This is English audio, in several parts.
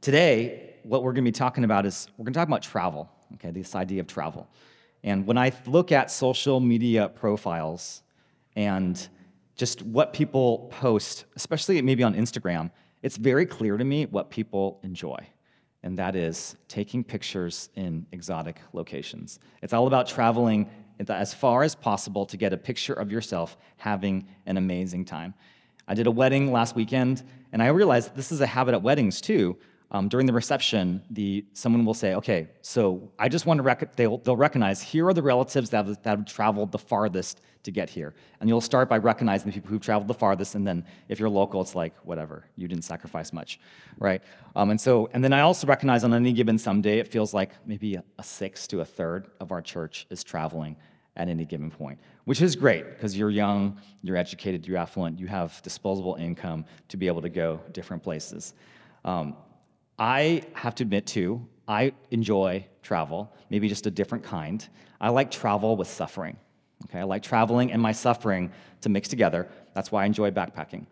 today, what we're going to be talking about is we're going to talk about travel, okay, this idea of travel. And when I look at social media profiles and just what people post, especially maybe on Instagram, it's very clear to me what people enjoy. And that is taking pictures in exotic locations. It's all about traveling as far as possible to get a picture of yourself having an amazing time. I did a wedding last weekend, and I realized this is a habit at weddings too. Um, during the reception, the, someone will say, okay, so I just want to, rec- they'll, they'll recognize here are the relatives that have, that have traveled the farthest to get here. And you'll start by recognizing the people who've traveled the farthest, and then if you're local, it's like, whatever, you didn't sacrifice much, right? Um, and so, and then I also recognize on any given Sunday, it feels like maybe a, a sixth to a third of our church is traveling at any given point, which is great because you're young, you're educated, you're affluent, you have disposable income to be able to go different places. Um, I have to admit, too, I enjoy travel, maybe just a different kind. I like travel with suffering. Okay, I like traveling and my suffering to mix together. That's why I enjoy backpacking.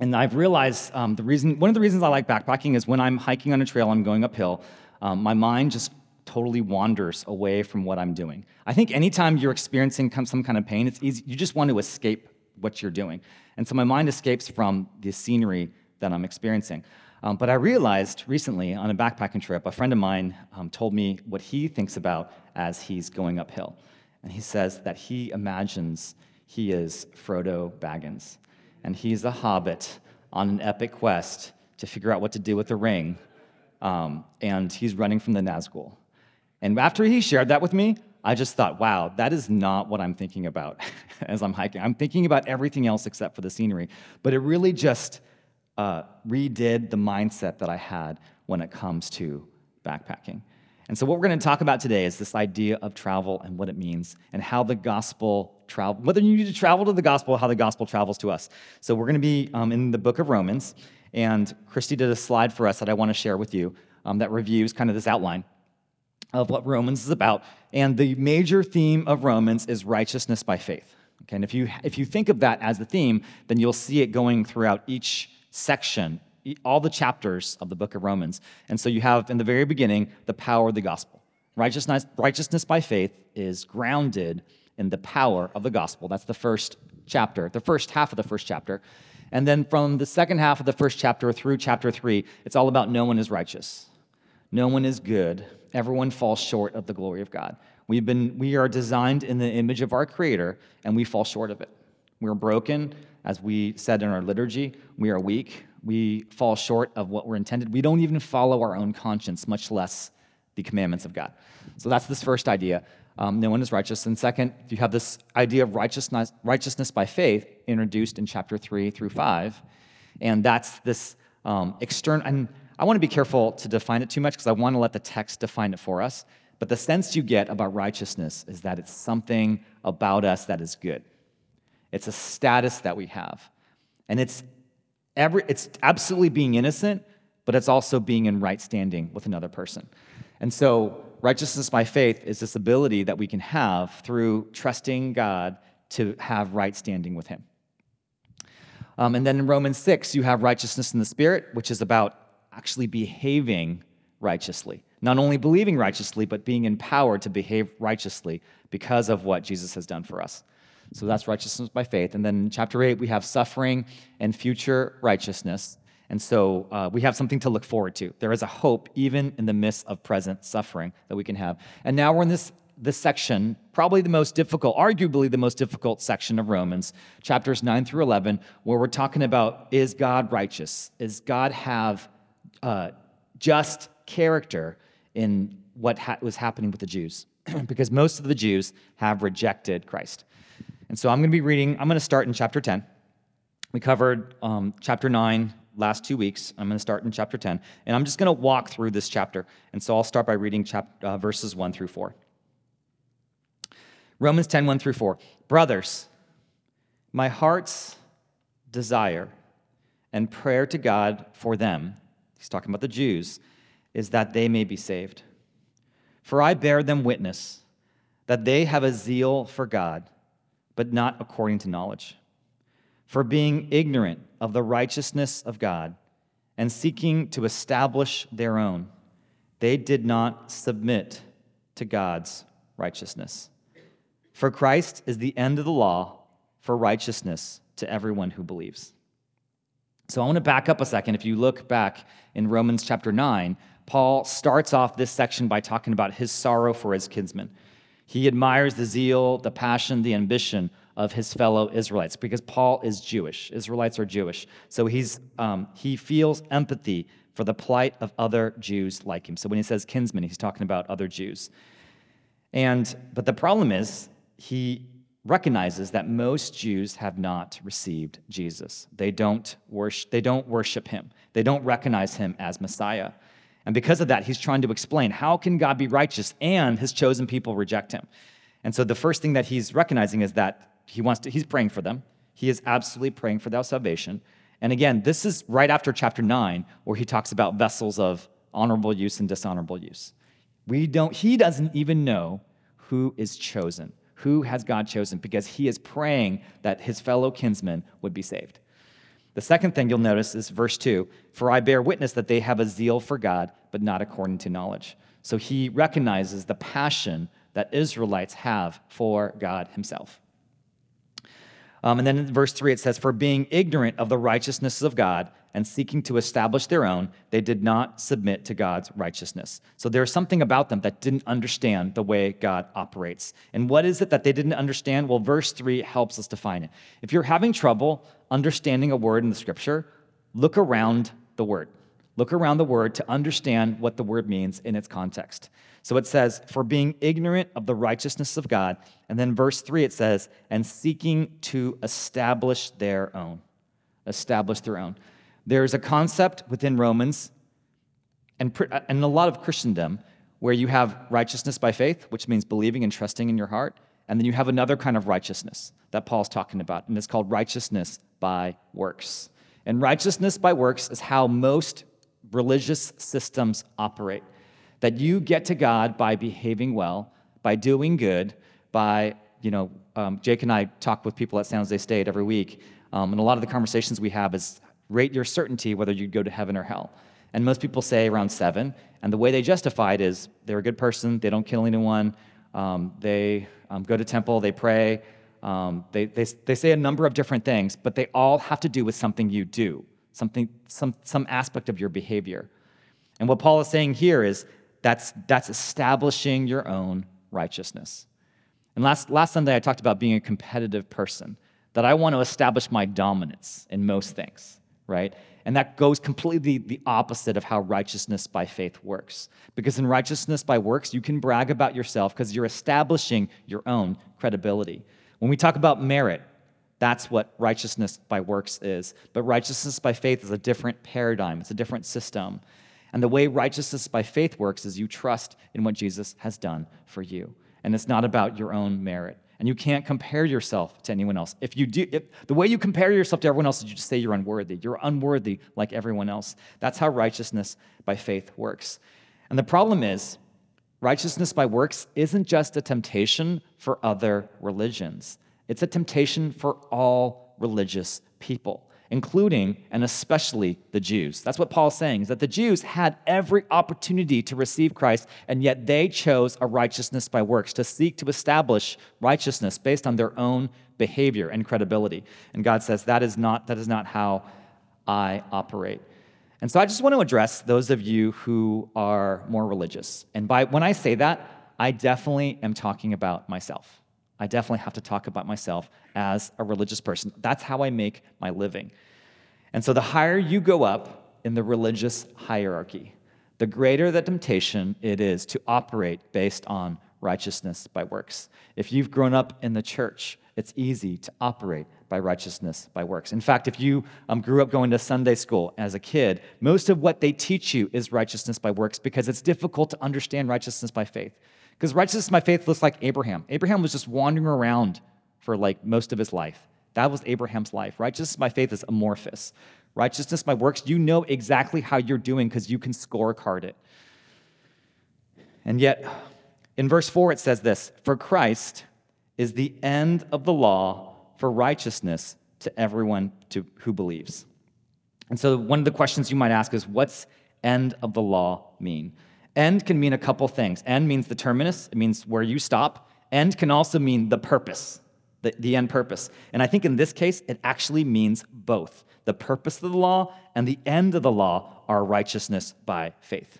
And I've realized um, the reason, one of the reasons I like backpacking is when I'm hiking on a trail, I'm going uphill, um, my mind just totally wanders away from what I'm doing. I think anytime you're experiencing some kind of pain, it's easy, you just want to escape what you're doing. And so my mind escapes from the scenery that I'm experiencing. Um, but I realized recently on a backpacking trip, a friend of mine um, told me what he thinks about as he's going uphill. And he says that he imagines he is Frodo Baggins, and he's a hobbit on an epic quest to figure out what to do with the ring, um, and he's running from the Nazgul. And after he shared that with me, I just thought, wow, that is not what I'm thinking about as I'm hiking. I'm thinking about everything else except for the scenery. But it really just uh, redid the mindset that I had when it comes to backpacking. And so, what we're going to talk about today is this idea of travel and what it means, and how the gospel travel, whether you need to travel to the gospel, how the gospel travels to us. So, we're going to be um, in the book of Romans, and Christy did a slide for us that I want to share with you um, that reviews kind of this outline of what Romans is about. And the major theme of Romans is righteousness by faith. Okay, and if you if you think of that as the theme, then you'll see it going throughout each section, all the chapters of the book of Romans. And so you have in the very beginning the power of the gospel. Righteousness, righteousness by faith is grounded in the power of the gospel. That's the first chapter, the first half of the first chapter. And then from the second half of the first chapter through chapter three, it's all about no one is righteous, no one is good, everyone falls short of the glory of God. We've been, we are designed in the image of our Creator, and we fall short of it. We're broken, as we said in our liturgy, we are weak. We fall short of what we're intended. We don't even follow our own conscience, much less the commandments of God. So that's this first idea. Um, no one is righteous. And second, you have this idea of righteousness, righteousness by faith introduced in chapter three through five. And that's this um, external, and I want to be careful to define it too much because I want to let the text define it for us. But the sense you get about righteousness is that it's something about us that is good. It's a status that we have. And it's, every, it's absolutely being innocent, but it's also being in right standing with another person. And so, righteousness by faith is this ability that we can have through trusting God to have right standing with Him. Um, and then in Romans 6, you have righteousness in the Spirit, which is about actually behaving righteously. Not only believing righteously, but being empowered to behave righteously because of what Jesus has done for us. So that's righteousness by faith. And then chapter 8, we have suffering and future righteousness. And so uh, we have something to look forward to. There is a hope even in the midst of present suffering that we can have. And now we're in this, this section, probably the most difficult, arguably the most difficult section of Romans, chapters 9 through 11, where we're talking about is God righteous? Is God have uh, just character in what ha- was happening with the Jews? because most of the Jews have rejected Christ. And so I'm going to be reading, I'm going to start in chapter 10. We covered um, chapter 9 last two weeks. I'm going to start in chapter 10. And I'm just going to walk through this chapter. And so I'll start by reading chap- uh, verses 1 through 4. Romans 10, 1 through 4. Brothers, my heart's desire and prayer to God for them, he's talking about the Jews, is that they may be saved. For I bear them witness that they have a zeal for God but not according to knowledge. For being ignorant of the righteousness of God and seeking to establish their own, they did not submit to God's righteousness. For Christ is the end of the law for righteousness to everyone who believes. So I want to back up a second. If you look back in Romans chapter 9, Paul starts off this section by talking about his sorrow for his kinsmen. He admires the zeal, the passion, the ambition of his fellow Israelites because Paul is Jewish. Israelites are Jewish. So he's, um, he feels empathy for the plight of other Jews like him. So when he says kinsmen, he's talking about other Jews. And, but the problem is, he recognizes that most Jews have not received Jesus. They don't worship, they don't worship him. They don't recognize him as Messiah. And because of that, he's trying to explain how can God be righteous and his chosen people reject him? And so the first thing that he's recognizing is that he wants to, he's praying for them. He is absolutely praying for their salvation. And again, this is right after chapter 9, where he talks about vessels of honorable use and dishonorable use. We don't, he doesn't even know who is chosen. Who has God chosen? Because he is praying that his fellow kinsmen would be saved. The second thing you'll notice is verse 2 For I bear witness that they have a zeal for God, but not according to knowledge. So he recognizes the passion that Israelites have for God himself. Um, and then in verse 3, it says, For being ignorant of the righteousness of God and seeking to establish their own, they did not submit to God's righteousness. So there's something about them that didn't understand the way God operates. And what is it that they didn't understand? Well, verse 3 helps us define it. If you're having trouble understanding a word in the scripture, look around the word. Look around the word to understand what the word means in its context. So it says, for being ignorant of the righteousness of God. And then verse 3 it says, and seeking to establish their own. Establish their own. There's a concept within Romans and, uh, and a lot of Christendom where you have righteousness by faith, which means believing and trusting in your heart. And then you have another kind of righteousness that Paul's talking about, and it's called righteousness by works. And righteousness by works is how most religious systems operate that you get to God by behaving well, by doing good, by, you know, um, Jake and I talk with people at San Jose State every week, um, and a lot of the conversations we have is rate your certainty whether you'd go to heaven or hell. And most people say around seven, and the way they justify it is they're a good person, they don't kill anyone, um, they um, go to temple, they pray, um, they, they, they say a number of different things, but they all have to do with something you do, something, some, some aspect of your behavior. And what Paul is saying here is that's, that's establishing your own righteousness. And last, last Sunday, I talked about being a competitive person, that I want to establish my dominance in most things, right? And that goes completely the opposite of how righteousness by faith works. Because in righteousness by works, you can brag about yourself because you're establishing your own credibility. When we talk about merit, that's what righteousness by works is. But righteousness by faith is a different paradigm, it's a different system. And the way righteousness by faith works is you trust in what Jesus has done for you. And it's not about your own merit. And you can't compare yourself to anyone else. If you do, if, the way you compare yourself to everyone else is you just say you're unworthy. You're unworthy like everyone else. That's how righteousness by faith works. And the problem is, righteousness by works isn't just a temptation for other religions, it's a temptation for all religious people including and especially the Jews. That's what Paul's saying, is that the Jews had every opportunity to receive Christ, and yet they chose a righteousness by works, to seek to establish righteousness based on their own behavior and credibility. And God says, that is not, that is not how I operate. And so I just want to address those of you who are more religious. And by when I say that, I definitely am talking about myself. I definitely have to talk about myself as a religious person. That's how I make my living. And so the higher you go up in the religious hierarchy, the greater the temptation it is to operate based on righteousness by works. If you've grown up in the church, it's easy to operate by righteousness by works. In fact, if you um, grew up going to Sunday school as a kid, most of what they teach you is righteousness by works because it's difficult to understand righteousness by faith. Because righteousness by faith looks like Abraham. Abraham was just wandering around for like most of his life. That was Abraham's life. Righteousness by faith is amorphous. Righteousness by works, you know exactly how you're doing because you can scorecard it. And yet, in verse 4, it says this For Christ is the end of the law for righteousness to everyone to, who believes. And so, one of the questions you might ask is what's end of the law mean? End can mean a couple things. End means the terminus, it means where you stop. End can also mean the purpose, the, the end purpose. And I think in this case, it actually means both. The purpose of the law and the end of the law are righteousness by faith.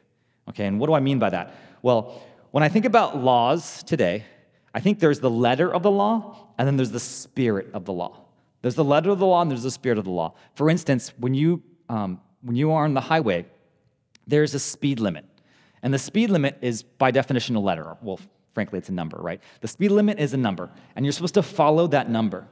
Okay, and what do I mean by that? Well, when I think about laws today, I think there's the letter of the law and then there's the spirit of the law. There's the letter of the law and there's the spirit of the law. For instance, when you, um, when you are on the highway, there's a speed limit. And the speed limit is, by definition, a letter. Well, frankly, it's a number, right? The speed limit is a number, and you're supposed to follow that number.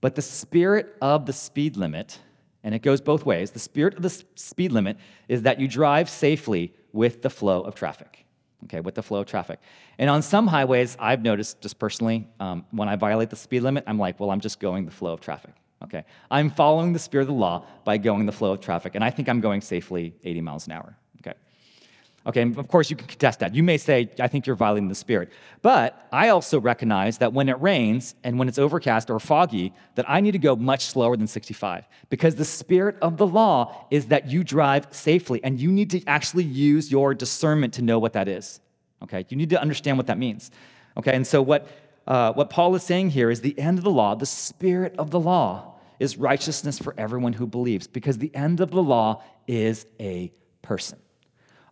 But the spirit of the speed limit, and it goes both ways, the spirit of the speed limit is that you drive safely with the flow of traffic. Okay, with the flow of traffic. And on some highways, I've noticed just personally, um, when I violate the speed limit, I'm like, well, I'm just going the flow of traffic. Okay, I'm following the spirit of the law by going the flow of traffic, and I think I'm going safely 80 miles an hour. Okay, and of course you can contest that. You may say, I think you're violating the Spirit. But I also recognize that when it rains and when it's overcast or foggy, that I need to go much slower than 65 because the Spirit of the law is that you drive safely and you need to actually use your discernment to know what that is. Okay, you need to understand what that means. Okay, and so what, uh, what Paul is saying here is the end of the law, the Spirit of the law, is righteousness for everyone who believes because the end of the law is a person.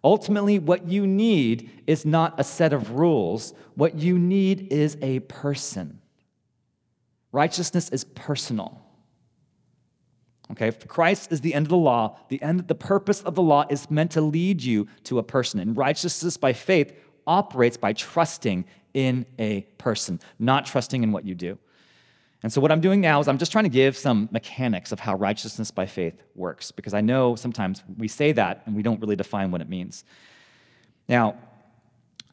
Ultimately, what you need is not a set of rules. What you need is a person. Righteousness is personal. Okay, Christ is the end of the law, the end the purpose of the law is meant to lead you to a person. And righteousness by faith operates by trusting in a person, not trusting in what you do. And so, what I'm doing now is I'm just trying to give some mechanics of how righteousness by faith works, because I know sometimes we say that and we don't really define what it means. Now,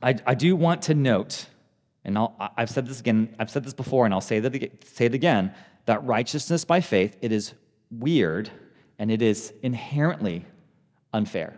I, I do want to note, and i have said this again, I've said this before, and I'll say, that, say it again, that righteousness by faith, it is weird and it is inherently unfair.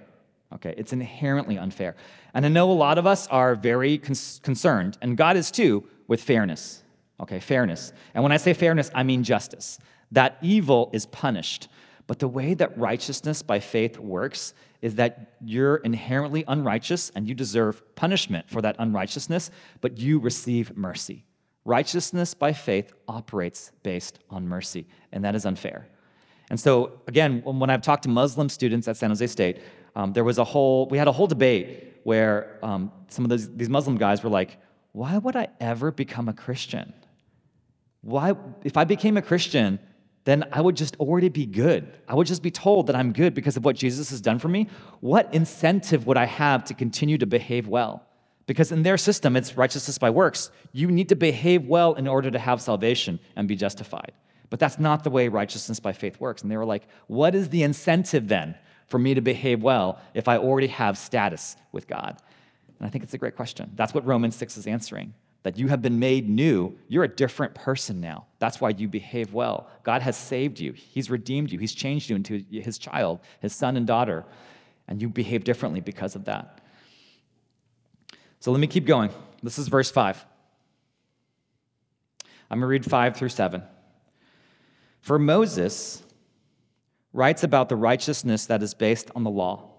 Okay, it's inherently unfair. And I know a lot of us are very concerned, and God is too, with fairness. Okay, fairness. And when I say fairness, I mean justice. That evil is punished. But the way that righteousness by faith works is that you're inherently unrighteous and you deserve punishment for that unrighteousness, but you receive mercy. Righteousness by faith operates based on mercy, and that is unfair. And so, again, when I've talked to Muslim students at San Jose State, um, there was a whole, we had a whole debate where um, some of those, these Muslim guys were like, why would I ever become a Christian? Why, if I became a Christian, then I would just already be good. I would just be told that I'm good because of what Jesus has done for me. What incentive would I have to continue to behave well? Because in their system, it's righteousness by works. You need to behave well in order to have salvation and be justified. But that's not the way righteousness by faith works. And they were like, what is the incentive then for me to behave well if I already have status with God? And I think it's a great question. That's what Romans 6 is answering that you have been made new. You're a different person now. That's why you behave well. God has saved you, He's redeemed you, He's changed you into His child, His son and daughter, and you behave differently because of that. So let me keep going. This is verse 5. I'm going to read 5 through 7. For Moses writes about the righteousness that is based on the law,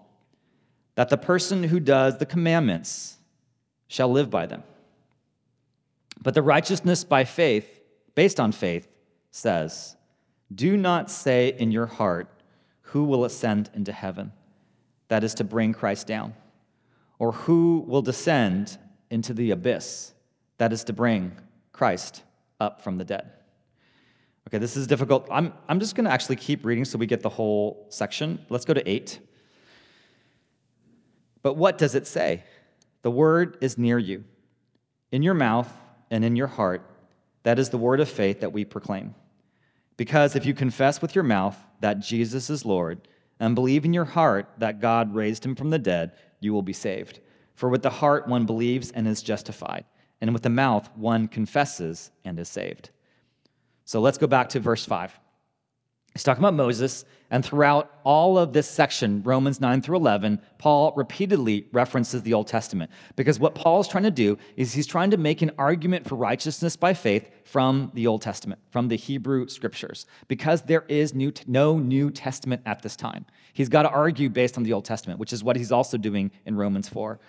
that the person who does the commandments shall live by them. But the righteousness by faith, based on faith, says, Do not say in your heart, Who will ascend into heaven? That is to bring Christ down. Or who will descend into the abyss? That is to bring Christ up from the dead. Okay, this is difficult. I'm, I'm just going to actually keep reading so we get the whole section. Let's go to 8. But what does it say? The word is near you, in your mouth and in your heart, that is the word of faith that we proclaim. Because if you confess with your mouth that Jesus is Lord and believe in your heart that God raised him from the dead, you will be saved. For with the heart one believes and is justified, and with the mouth one confesses and is saved. So let's go back to verse 5. He's talking about Moses, and throughout all of this section, Romans 9 through 11, Paul repeatedly references the Old Testament. Because what Paul is trying to do is he's trying to make an argument for righteousness by faith from the Old Testament, from the Hebrew scriptures, because there is new, no New Testament at this time. He's got to argue based on the Old Testament, which is what he's also doing in Romans 4.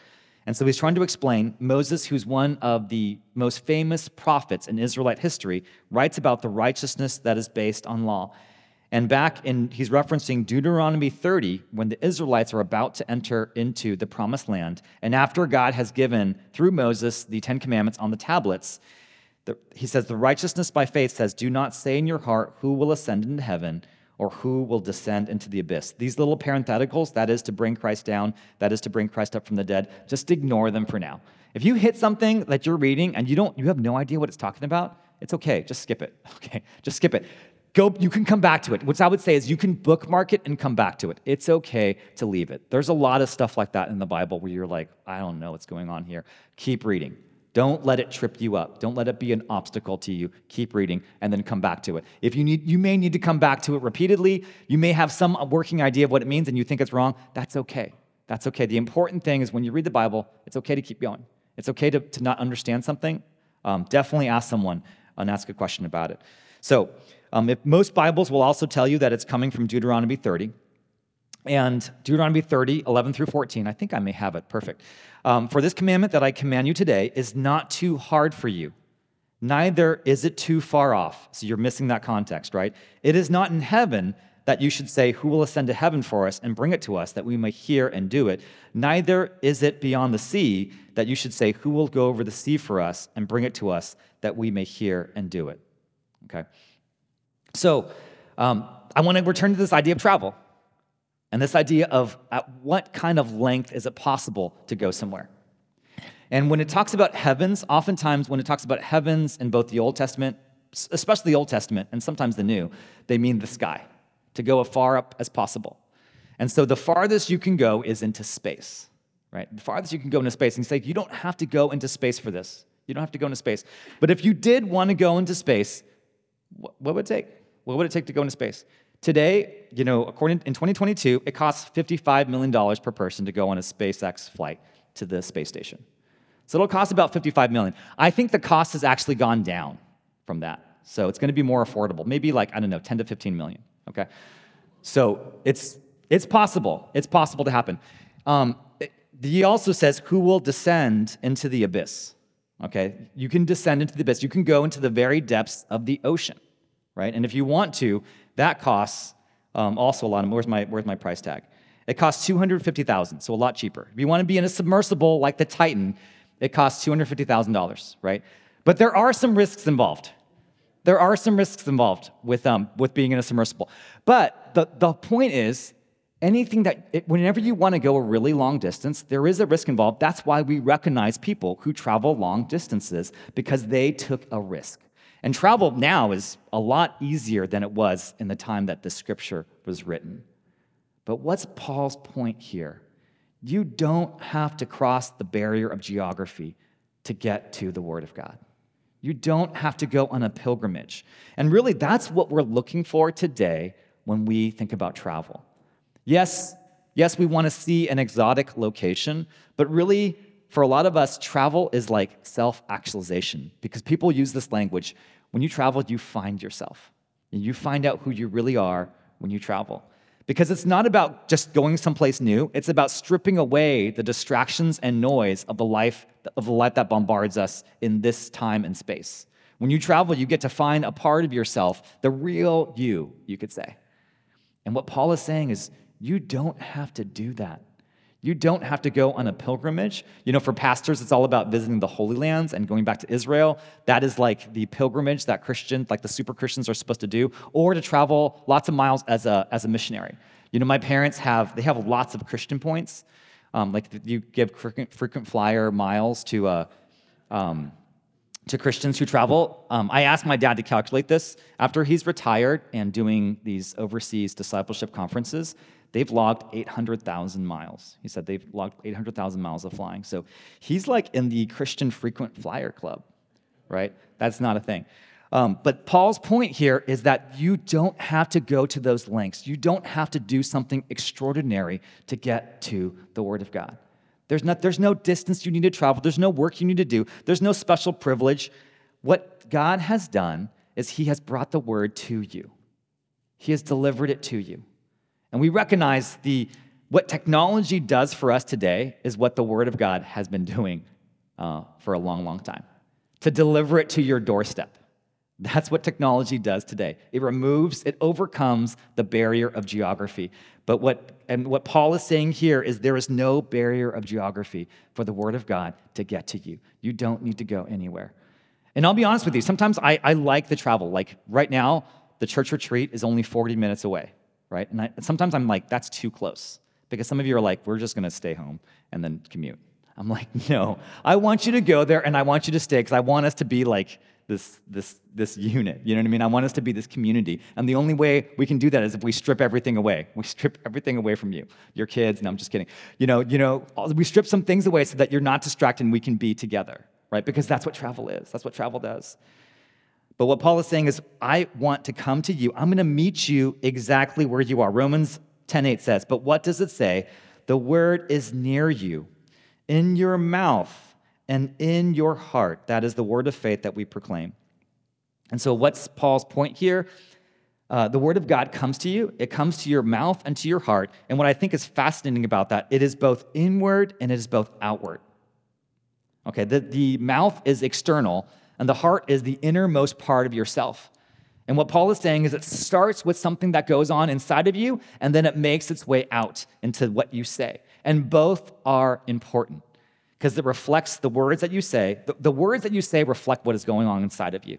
And so he's trying to explain Moses, who's one of the most famous prophets in Israelite history, writes about the righteousness that is based on law. And back in, he's referencing Deuteronomy 30, when the Israelites are about to enter into the promised land. And after God has given, through Moses, the Ten Commandments on the tablets, the, he says, The righteousness by faith says, Do not say in your heart, Who will ascend into heaven, or who will descend into the abyss. These little parentheticals, that is to bring Christ down, that is to bring Christ up from the dead, just ignore them for now. If you hit something that you're reading and you don't you have no idea what it's talking about, it's okay, just skip it. Okay, just skip it go you can come back to it. What i would say is you can bookmark it and come back to it. It's okay to leave it. There's a lot of stuff like that in the bible where you're like i don't know what's going on here. Keep reading. Don't let it trip you up. Don't let it be an obstacle to you. Keep reading and then come back to it. If you need you may need to come back to it repeatedly. You may have some working idea of what it means and you think it's wrong. That's okay. That's okay. The important thing is when you read the bible it's okay to keep going. It's okay to, to not understand something. Um, definitely ask someone and ask a question about it. So um, if, most Bibles will also tell you that it's coming from Deuteronomy 30. And Deuteronomy 30, 11 through 14, I think I may have it. Perfect. Um, for this commandment that I command you today is not too hard for you, neither is it too far off. So you're missing that context, right? It is not in heaven that you should say, Who will ascend to heaven for us and bring it to us that we may hear and do it? Neither is it beyond the sea that you should say, Who will go over the sea for us and bring it to us that we may hear and do it? Okay. So um, I want to return to this idea of travel and this idea of at what kind of length is it possible to go somewhere. And when it talks about heavens, oftentimes when it talks about heavens in both the Old Testament, especially the Old Testament and sometimes the New, they mean the sky, to go as far up as possible. And so the farthest you can go is into space, right? The farthest you can go into space. And you say, you don't have to go into space for this. You don't have to go into space. But if you did want to go into space, what would it take? What would it take to go into space? Today, you know, according in 2022, it costs $55 million per person to go on a SpaceX flight to the space station. So it'll cost about 55 million. I think the cost has actually gone down from that. So it's going to be more affordable. Maybe like I don't know, 10 to 15 million. Okay. So it's it's possible. It's possible to happen. Um, he also says, "Who will descend into the abyss?" Okay, you can descend into the abyss. You can go into the very depths of the ocean right? And if you want to, that costs um, also a lot of, where's my, where's my price tag? It costs 250000 so a lot cheaper. If you want to be in a submersible like the Titan, it costs $250,000, right? But there are some risks involved. There are some risks involved with, um, with being in a submersible. But the, the point is, anything that, it, whenever you want to go a really long distance, there is a risk involved. That's why we recognize people who travel long distances because they took a risk. And travel now is a lot easier than it was in the time that the scripture was written. But what's Paul's point here? You don't have to cross the barrier of geography to get to the Word of God. You don't have to go on a pilgrimage. And really, that's what we're looking for today when we think about travel. Yes, yes, we want to see an exotic location, but really, for a lot of us, travel is like self actualization because people use this language. When you travel, you find yourself. And you find out who you really are when you travel. Because it's not about just going someplace new, it's about stripping away the distractions and noise of the life of the life that bombards us in this time and space. When you travel, you get to find a part of yourself, the real you, you could say. And what Paul is saying is, you don't have to do that. You don't have to go on a pilgrimage. You know, for pastors, it's all about visiting the Holy Lands and going back to Israel. That is like the pilgrimage that Christians, like the super Christians, are supposed to do, or to travel lots of miles as a, as a missionary. You know, my parents have, they have lots of Christian points. Um, like you give frequent, frequent flyer miles to, uh, um, to Christians who travel. Um, I asked my dad to calculate this. After he's retired and doing these overseas discipleship conferences, they've logged 800,000 miles. He said they've logged 800,000 miles of flying. So he's like in the Christian frequent flyer club, right? That's not a thing. Um, but Paul's point here is that you don't have to go to those lengths. You don't have to do something extraordinary to get to the Word of God. There's, not, there's no distance you need to travel, there's no work you need to do, there's no special privilege. What God has done is He has brought the Word to you, He has delivered it to you. And we recognize the, what technology does for us today is what the Word of God has been doing uh, for a long, long time to deliver it to your doorstep. That's what technology does today. It removes, it overcomes the barrier of geography. But what and what Paul is saying here is there is no barrier of geography for the word of God to get to you. You don't need to go anywhere. And I'll be honest with you, sometimes I, I like the travel. Like right now, the church retreat is only 40 minutes away, right? And I, sometimes I'm like, that's too close. Because some of you are like, we're just gonna stay home and then commute. I'm like, no, I want you to go there and I want you to stay because I want us to be like this, this, this unit. You know what I mean? I want us to be this community. And the only way we can do that is if we strip everything away. We strip everything away from you, your kids. No, I'm just kidding. You know, you know, we strip some things away so that you're not distracted and we can be together, right? Because that's what travel is. That's what travel does. But what Paul is saying is, I want to come to you. I'm going to meet you exactly where you are. Romans 10:8 says, but what does it say? The word is near you, in your mouth and in your heart. That is the word of faith that we proclaim. And so, what's Paul's point here? Uh, the word of God comes to you, it comes to your mouth and to your heart. And what I think is fascinating about that, it is both inward and it is both outward. Okay, the, the mouth is external, and the heart is the innermost part of yourself. And what Paul is saying is it starts with something that goes on inside of you, and then it makes its way out into what you say. And both are important because it reflects the words that you say. The, the, words that you say reflect what is going on inside of you.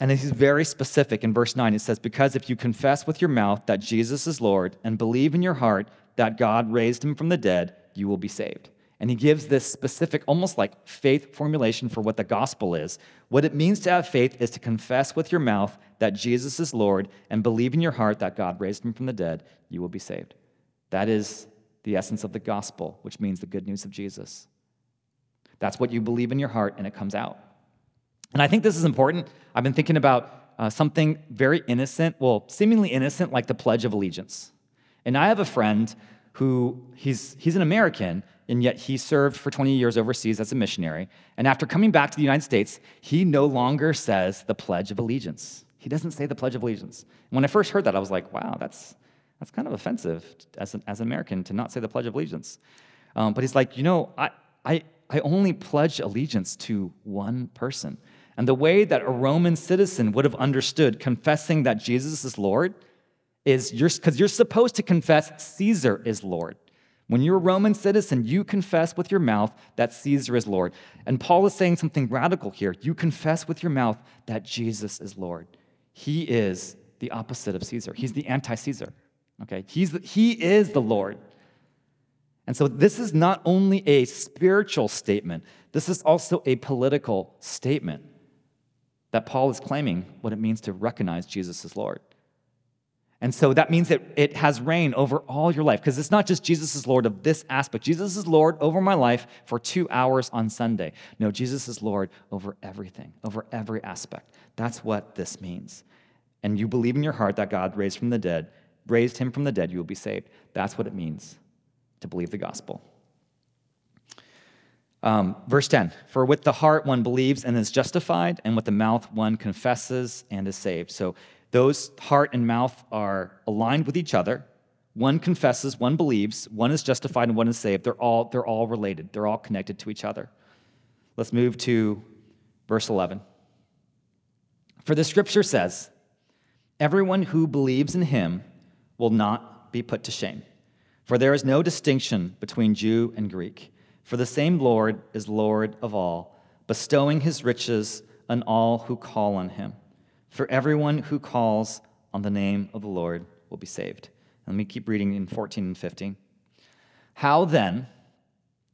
And he's very specific in verse 9. It says, Because if you confess with your mouth that Jesus is Lord and believe in your heart that God raised him from the dead, you will be saved. And he gives this specific, almost like faith formulation for what the gospel is. What it means to have faith is to confess with your mouth that Jesus is Lord and believe in your heart that God raised him from the dead, you will be saved. That is the essence of the gospel, which means the good news of Jesus. That's what you believe in your heart, and it comes out. And I think this is important. I've been thinking about uh, something very innocent, well, seemingly innocent, like the Pledge of Allegiance. And I have a friend who he's, he's an American, and yet he served for 20 years overseas as a missionary. And after coming back to the United States, he no longer says the Pledge of Allegiance. He doesn't say the Pledge of Allegiance. And when I first heard that, I was like, wow, that's, that's kind of offensive as an, as an American to not say the Pledge of Allegiance. Um, but he's like, you know, I, I, I only pledge allegiance to one person. And the way that a Roman citizen would have understood confessing that Jesus is Lord is you're because you're supposed to confess Caesar is Lord. When you're a Roman citizen, you confess with your mouth that Caesar is Lord. And Paul is saying something radical here. You confess with your mouth that Jesus is Lord. He is the opposite of Caesar, he's the anti Caesar. Okay, He's the, he is the Lord. And so this is not only a spiritual statement, this is also a political statement that Paul is claiming what it means to recognize Jesus as Lord. And so that means that it has reign over all your life because it's not just Jesus is Lord of this aspect. Jesus is Lord over my life for two hours on Sunday. No, Jesus is Lord over everything, over every aspect. That's what this means. And you believe in your heart that God raised from the dead raised him from the dead, you will be saved. That's what it means to believe the gospel. Um, verse 10 For with the heart one believes and is justified, and with the mouth one confesses and is saved. So those heart and mouth are aligned with each other. One confesses, one believes, one is justified, and one is saved. They're all, they're all related, they're all connected to each other. Let's move to verse 11. For the scripture says, Everyone who believes in him will not be put to shame. For there is no distinction between Jew and Greek, for the same Lord is Lord of all, bestowing his riches on all who call on him. For everyone who calls on the name of the Lord will be saved. Let me keep reading in 14 and 15. How then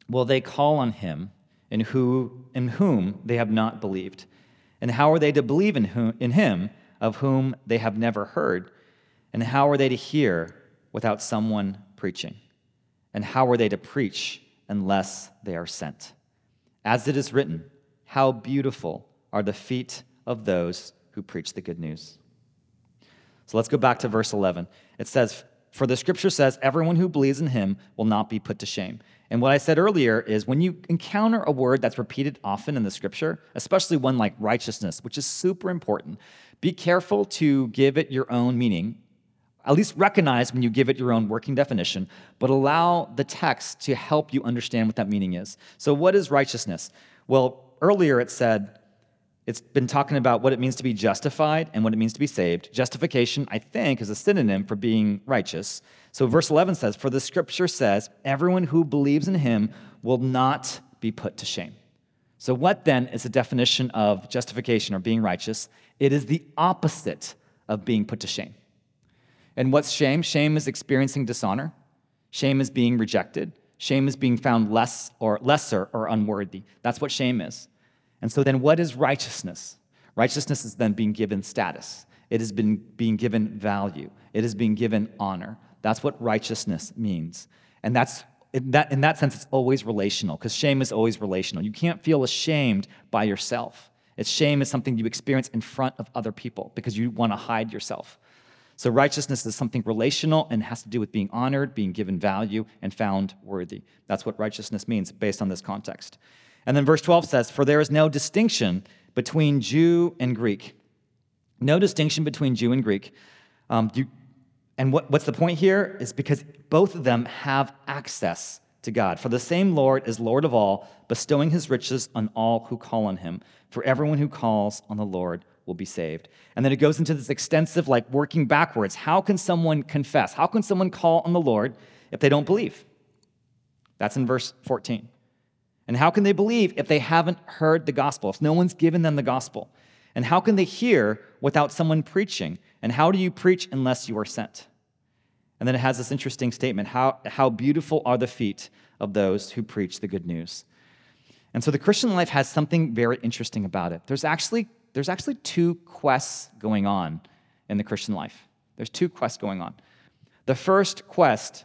will they call on him in, who, in whom they have not believed? And how are they to believe in, in him of whom they have never heard? And how are they to hear without someone preaching? And how are they to preach unless they are sent? As it is written, How beautiful are the feet of those who preach the good news. So let's go back to verse 11. It says, For the scripture says, everyone who believes in him will not be put to shame. And what I said earlier is when you encounter a word that's repeated often in the scripture, especially one like righteousness, which is super important, be careful to give it your own meaning. At least recognize when you give it your own working definition, but allow the text to help you understand what that meaning is. So, what is righteousness? Well, earlier it said, it's been talking about what it means to be justified and what it means to be saved. Justification, I think, is a synonym for being righteous. So, verse 11 says, For the scripture says, everyone who believes in him will not be put to shame. So, what then is the definition of justification or being righteous? It is the opposite of being put to shame. And what's shame? Shame is experiencing dishonor. Shame is being rejected. Shame is being found less or lesser or unworthy. That's what shame is. And so then what is righteousness? Righteousness is then being given status. It has been being given value. It is being given honor. That's what righteousness means. And that's in that, in that sense, it's always relational because shame is always relational. You can't feel ashamed by yourself. It's shame is something you experience in front of other people because you want to hide yourself. So righteousness is something relational and has to do with being honored, being given value, and found worthy. That's what righteousness means based on this context. And then verse 12 says, For there is no distinction between Jew and Greek. No distinction between Jew and Greek. Um, you, and what, what's the point here is because both of them have access to God. For the same Lord is Lord of all, bestowing his riches on all who call on him. For everyone who calls on the Lord will be saved. And then it goes into this extensive, like working backwards. How can someone confess? How can someone call on the Lord if they don't believe? That's in verse 14. And how can they believe if they haven't heard the gospel, if no one's given them the gospel? And how can they hear without someone preaching? And how do you preach unless you are sent? And then it has this interesting statement how, how beautiful are the feet of those who preach the good news. And so the Christian life has something very interesting about it. There's actually there's actually two quests going on in the Christian life. There's two quests going on. The first quest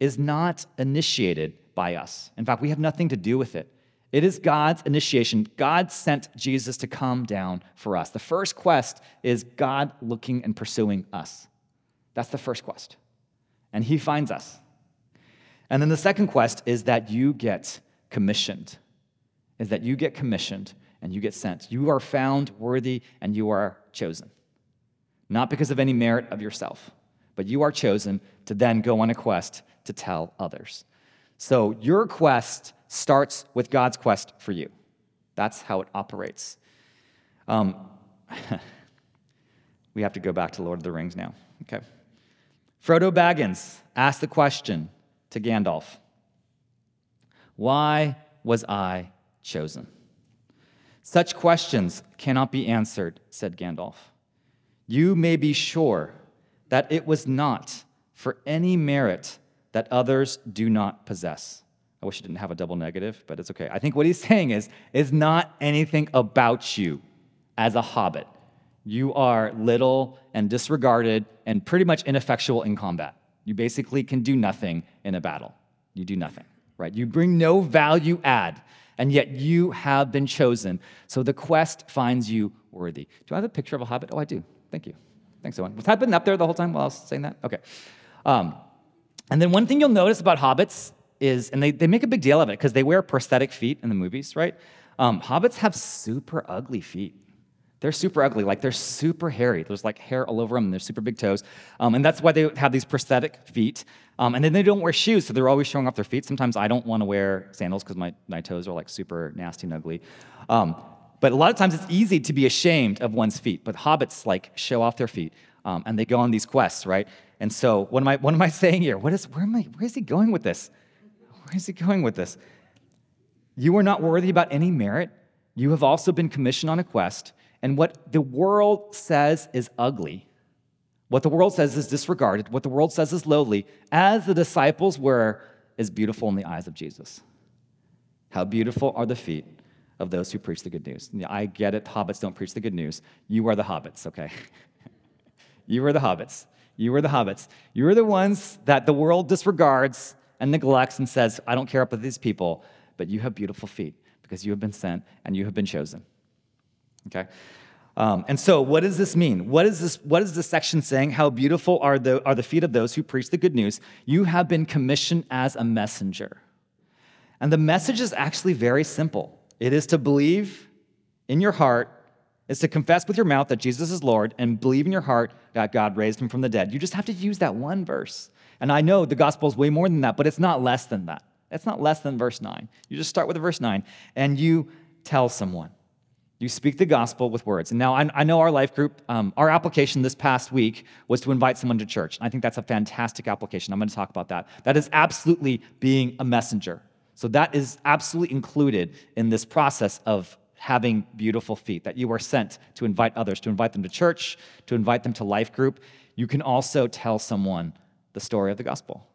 is not initiated by us. In fact, we have nothing to do with it. It is God's initiation. God sent Jesus to come down for us. The first quest is God looking and pursuing us. That's the first quest. And He finds us. And then the second quest is that you get commissioned, is that you get commissioned and you get sent. You are found worthy and you are chosen. Not because of any merit of yourself, but you are chosen to then go on a quest to tell others. So your quest starts with God's quest for you. That's how it operates. Um, we have to go back to Lord of the Rings now. Okay. Frodo Baggins asked the question to Gandalf Why was I chosen? Such questions cannot be answered, said Gandalf. You may be sure that it was not for any merit that others do not possess. I wish I didn't have a double negative, but it's okay. I think what he's saying is, is not anything about you as a hobbit. You are little and disregarded and pretty much ineffectual in combat. You basically can do nothing in a battle. You do nothing, right? You bring no value add and yet you have been chosen. So the quest finds you worthy. Do I have a picture of a hobbit? Oh, I do. Thank you. Thanks, Owen. Was that been up there the whole time while I was saying that? Okay. Um, and then one thing you'll notice about hobbits is, and they, they make a big deal of it because they wear prosthetic feet in the movies, right? Um, hobbits have super ugly feet. They're super ugly, like they're super hairy. There's like hair all over them, and they're super big toes. Um, and that's why they have these prosthetic feet. Um, and then they don't wear shoes, so they're always showing off their feet. Sometimes I don't want to wear sandals because my, my toes are like super nasty and ugly. Um, but a lot of times it's easy to be ashamed of one's feet. But hobbits like show off their feet, um, and they go on these quests, right? And so what am I, what am I saying here? What is, where, am I, where is he going with this? Where is he going with this? You are not worthy about any merit. You have also been commissioned on a quest and what the world says is ugly, what the world says is disregarded, what the world says is lowly, as the disciples were, is beautiful in the eyes of Jesus. How beautiful are the feet of those who preach the good news. I get it, hobbits don't preach the good news. You are the hobbits, okay? you are the hobbits. You are the hobbits. You are the ones that the world disregards and neglects and says, I don't care about these people, but you have beautiful feet because you have been sent and you have been chosen. Okay? Um, and so, what does this mean? What is this? What is this section saying? How beautiful are the are the feet of those who preach the good news? You have been commissioned as a messenger, and the message is actually very simple. It is to believe in your heart, is to confess with your mouth that Jesus is Lord, and believe in your heart that God raised him from the dead. You just have to use that one verse. And I know the gospel is way more than that, but it's not less than that. It's not less than verse nine. You just start with verse nine, and you tell someone. You speak the gospel with words. And now I, I know our life group, um, our application this past week was to invite someone to church. I think that's a fantastic application. I'm going to talk about that. That is absolutely being a messenger. So that is absolutely included in this process of having beautiful feet, that you are sent to invite others, to invite them to church, to invite them to life group. You can also tell someone the story of the gospel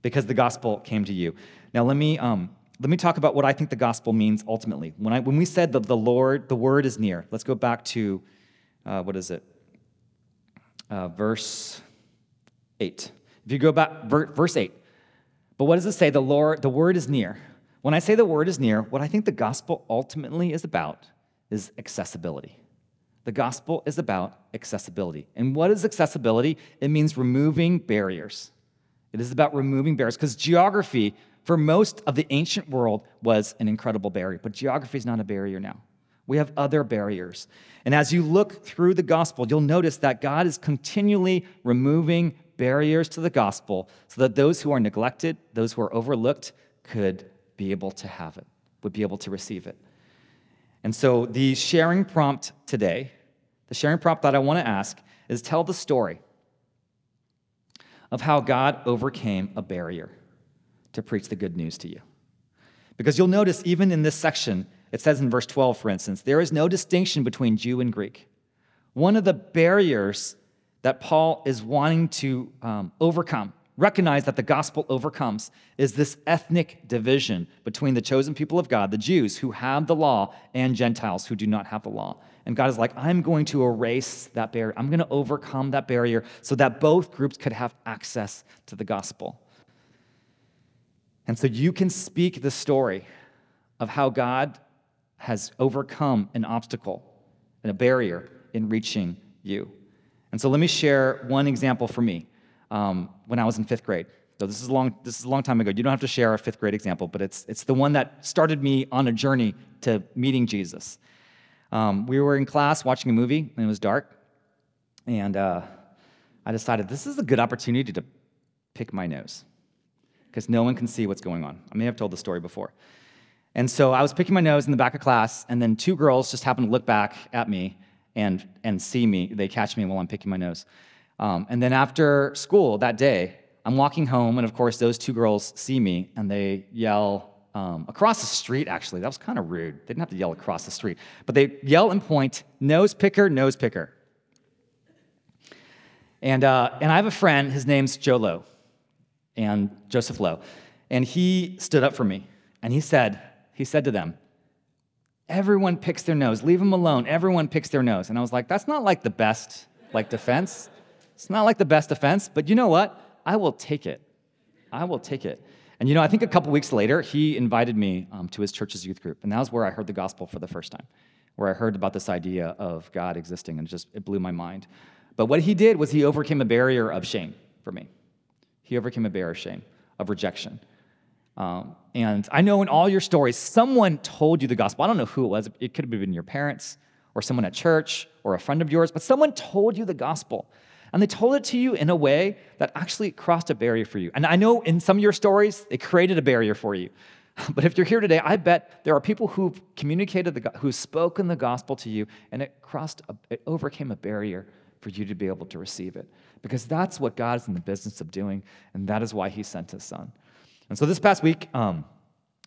because the gospel came to you. Now, let me um, let me talk about what I think the gospel means ultimately. When, I, when we said that the Lord, the word is near, let's go back to, uh, what is it? Uh, verse 8. If you go back, ver, verse 8. But what does it say? The Lord, the word is near. When I say the word is near, what I think the gospel ultimately is about is accessibility. The gospel is about accessibility. And what is accessibility? It means removing barriers. It is about removing barriers because geography for most of the ancient world was an incredible barrier, but geography is not a barrier now. We have other barriers. And as you look through the gospel, you'll notice that God is continually removing barriers to the gospel so that those who are neglected, those who are overlooked, could be able to have it, would be able to receive it. And so the sharing prompt today, the sharing prompt that I want to ask is tell the story of how God overcame a barrier to preach the good news to you. Because you'll notice, even in this section, it says in verse 12, for instance, there is no distinction between Jew and Greek. One of the barriers that Paul is wanting to um, overcome, recognize that the gospel overcomes, is this ethnic division between the chosen people of God, the Jews who have the law, and Gentiles who do not have the law. And God is like, I'm going to erase that barrier. I'm going to overcome that barrier so that both groups could have access to the gospel. And so you can speak the story of how God has overcome an obstacle and a barrier in reaching you. And so let me share one example for me um, when I was in fifth grade. So this is a long this is a long time ago. You don't have to share a fifth grade example, but it's it's the one that started me on a journey to meeting Jesus. Um, we were in class watching a movie, and it was dark, and uh, I decided this is a good opportunity to pick my nose because no one can see what's going on. I may have told the story before. And so I was picking my nose in the back of class, and then two girls just happened to look back at me and, and see me. They catch me while I'm picking my nose. Um, and then after school that day, I'm walking home, and of course, those two girls see me and they yell um, across the street, actually. That was kind of rude. They didn't have to yell across the street, but they yell and point, nose picker, nose picker. And, uh, and I have a friend, his name's Joe Lowe and Joseph Lowe. And he stood up for me and he said, he said to them, everyone picks their nose. Leave them alone. Everyone picks their nose. And I was like, that's not like the best like defense. It's not like the best defense, but you know what? I will take it. I will take it. And you know, I think a couple weeks later, he invited me um, to his church's youth group, and that was where I heard the gospel for the first time, where I heard about this idea of God existing, and it just it blew my mind. But what he did was he overcame a barrier of shame for me. He overcame a barrier of shame, of rejection. Um, and I know in all your stories, someone told you the gospel. I don't know who it was. It could have been your parents or someone at church or a friend of yours, but someone told you the gospel. And they told it to you in a way that actually crossed a barrier for you. And I know in some of your stories, it created a barrier for you. But if you're here today, I bet there are people who've communicated, the, who've spoken the gospel to you, and it crossed, a, it overcame a barrier for you to be able to receive it. Because that's what God is in the business of doing, and that is why He sent His Son. And so this past week, um,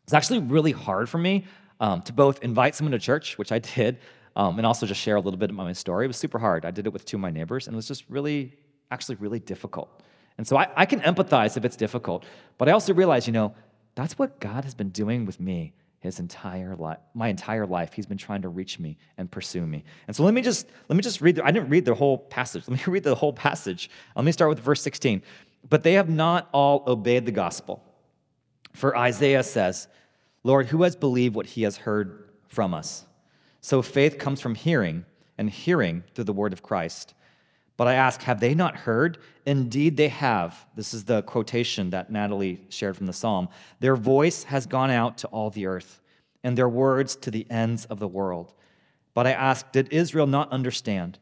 it's actually really hard for me um, to both invite someone to church, which I did, um, and also just share a little bit of my story. It was super hard. I did it with two of my neighbors, and it was just really, actually, really difficult. And so I, I can empathize if it's difficult, but I also realize, you know, that's what God has been doing with me his entire life my entire life. He's been trying to reach me and pursue me. And so let me just let me just read the, i didn't read the whole passage. Let me read the whole passage. Let me start with verse 16 but they have not all obeyed the gospel. For isaiah says lord who has believed what he has heard from us So faith comes from hearing, and hearing through the word of Christ. But I ask, have they not heard? Indeed, they have. This is the quotation that Natalie shared from the psalm. Their voice has gone out to all the earth, and their words to the ends of the world. But I ask, did Israel not understand?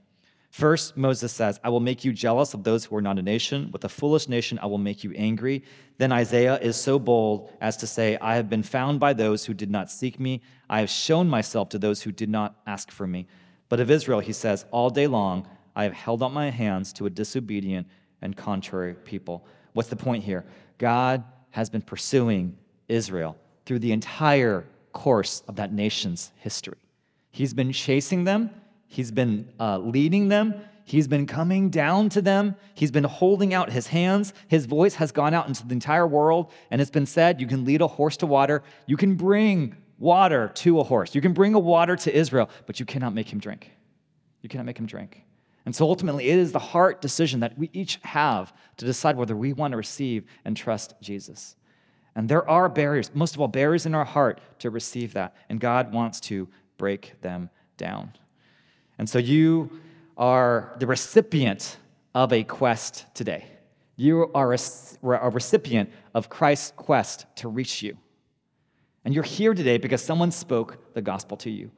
First, Moses says, I will make you jealous of those who are not a nation. With a foolish nation, I will make you angry. Then Isaiah is so bold as to say, I have been found by those who did not seek me. I have shown myself to those who did not ask for me. But of Israel, he says, All day long, I have held out my hands to a disobedient and contrary people. What's the point here? God has been pursuing Israel through the entire course of that nation's history. He's been chasing them, he's been uh, leading them, he's been coming down to them, he's been holding out his hands. His voice has gone out into the entire world, and it's been said, You can lead a horse to water, you can bring water to a horse, you can bring a water to Israel, but you cannot make him drink. You cannot make him drink. And so ultimately, it is the heart decision that we each have to decide whether we want to receive and trust Jesus. And there are barriers, most of all, barriers in our heart to receive that. And God wants to break them down. And so you are the recipient of a quest today. You are a, recipient of Christ's quest to reach you. And you're here today because someone spoke the gospel to you.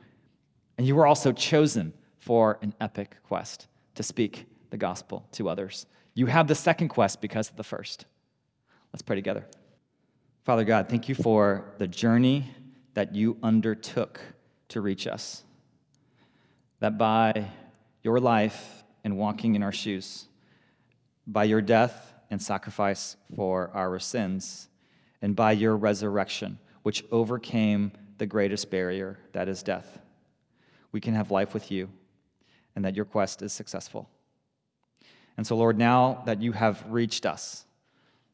And you were also chosen for an epic quest to speak the gospel to others. You have the second quest because of the first. Let's pray together. Father God, thank you for the journey that you undertook to reach us. That by your life and walking in our shoes, by your death and sacrifice for our sins, and by your resurrection, which overcame the greatest barrier, that is death, we can have life with you and that your quest is successful. And so, Lord, now that you have reached us,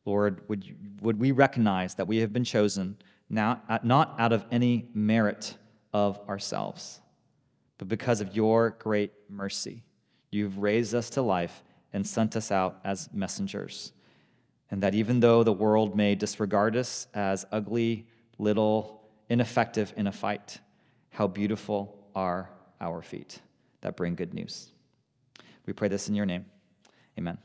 Lord, would, you, would we recognize that we have been chosen now, not out of any merit of ourselves, but because of your great mercy. You've raised us to life and sent us out as messengers. And that even though the world may disregard us as ugly, little, ineffective in a fight, how beautiful are our feet that bring good news. We pray this in your name. Amen.